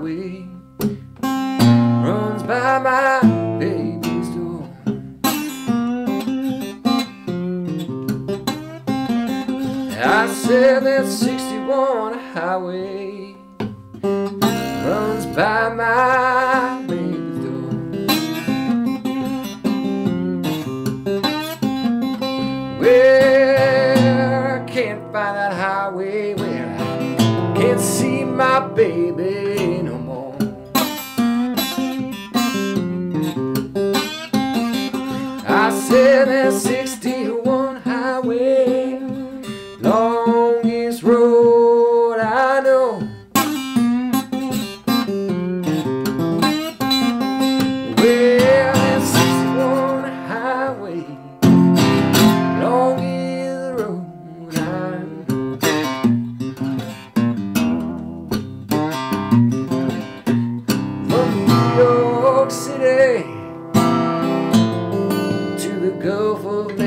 61 highway runs by my baby's door. I said that 61 highway to the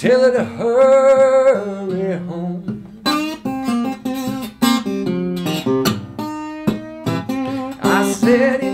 tell her to hurry home. I said,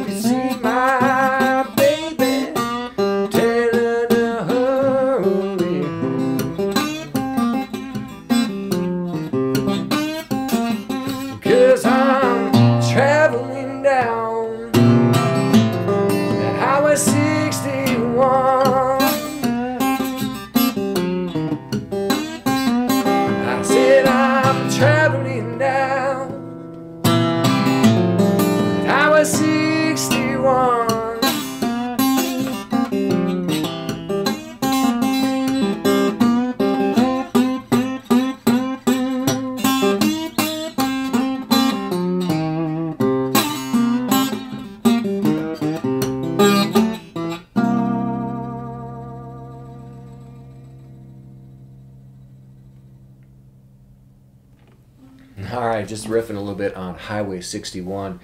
All right, just riffing a little bit on Highway 61.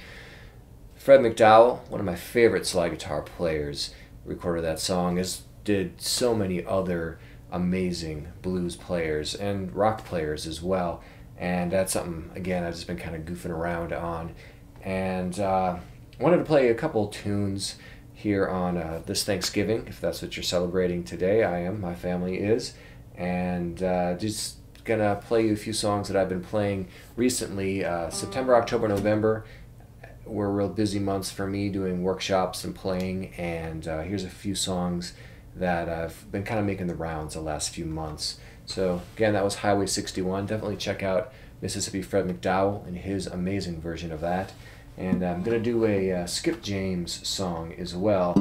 Fred McDowell, one of my favorite slide guitar players, recorded that song, as did so many other amazing blues players and rock players as well. And that's something, again, I've just been kind of goofing around on. And uh, wanted to play a couple tunes here on uh, this Thanksgiving, if that's what you're celebrating today. I am, my family is. And uh, just gonna play you a few songs that I've been playing recently. Uh, September, October, November were real busy months for me doing workshops and playing. And uh, here's a few songs that I've been kind of making the rounds the last few months. So again, that was Highway 61. Definitely check out Mississippi Fred McDowell and his amazing version of that. And I'm gonna do a uh, Skip James song as well.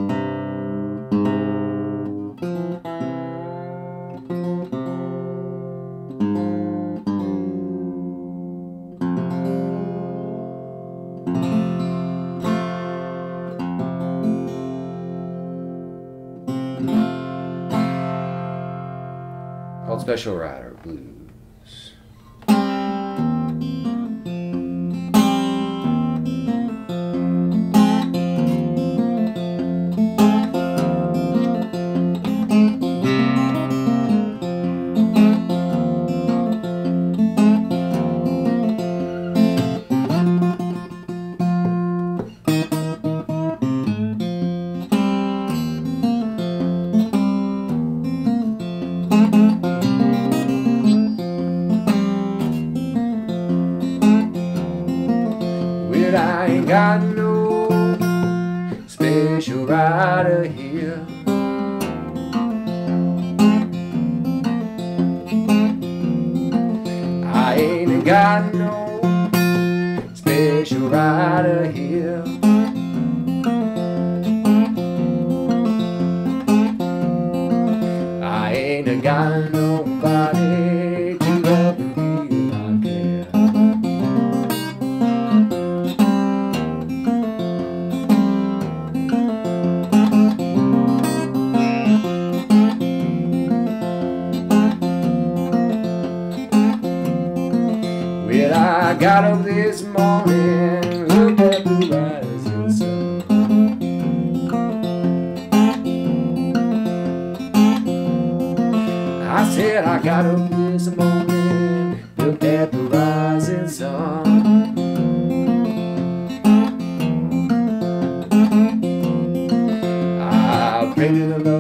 Special Rider Blues. Special of here. I ain't got no special rider here. Got up this morning, looked at the rising sun. I said I got up this morning, looked at the rising sun. I prayed to the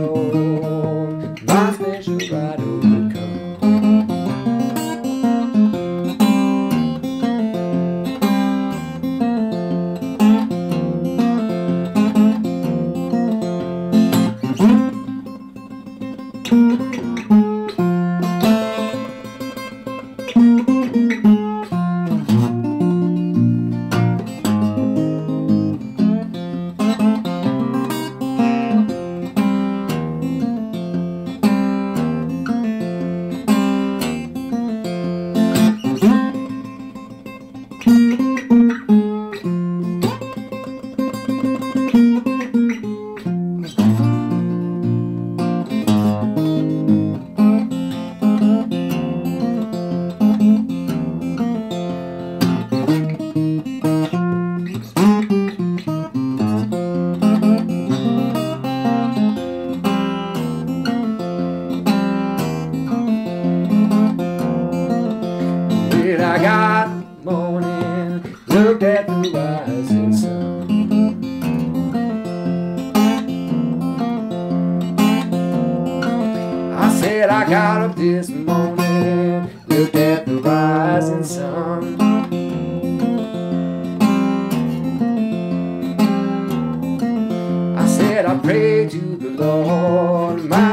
I prayed to the Lord, my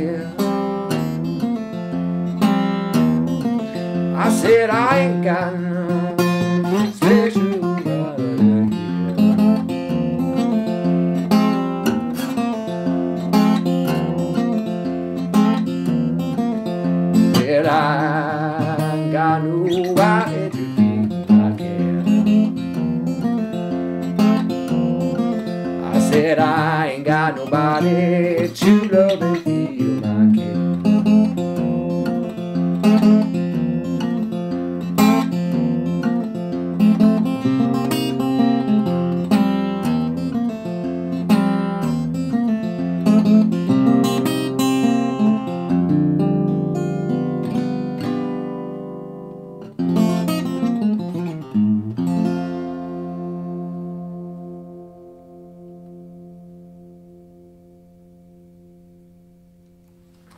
here. I said I ain't got no special rider here. But I ain't got nobody to feel I care. I said I ain't got nobody to love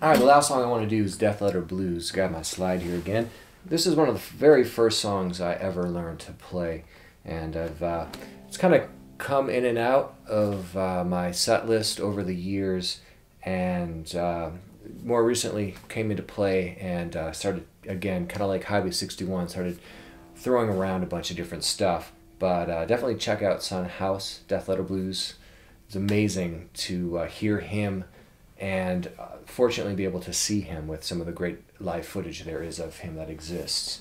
All right, the last song I want to do is Death Letter Blues. Got my slide here again. This is one of the very first songs I ever learned to play, and I've uh, it's kind of come in and out of uh, my set list over the years, and uh, more recently came into play and uh, started again, kind of like Highway 61, started throwing around a bunch of different stuff. But uh, definitely check out Son House, Death Letter Blues. It's amazing to uh, hear him and uh, fortunately be able to see him with some of the great live footage there is of him that exists.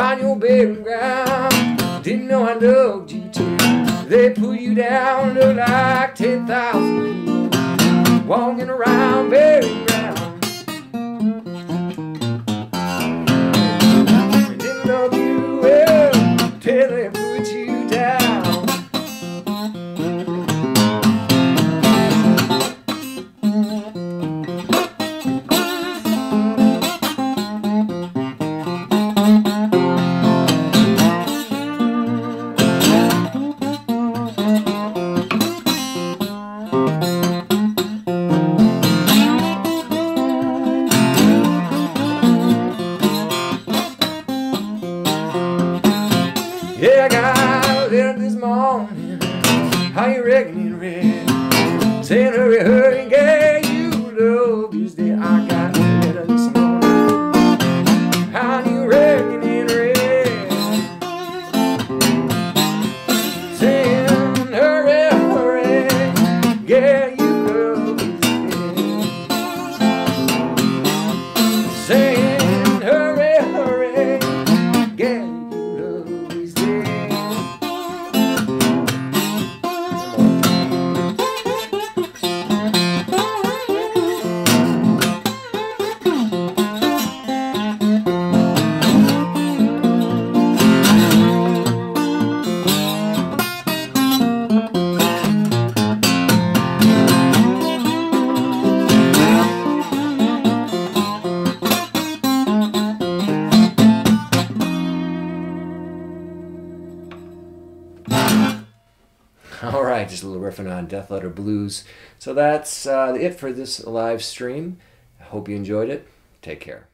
on your burial ground. Didn't know I loved you too. They put you down, look like 10,000 walking around burial Letter Blues. So that's uh, it for this live stream. I hope you enjoyed it. Take care.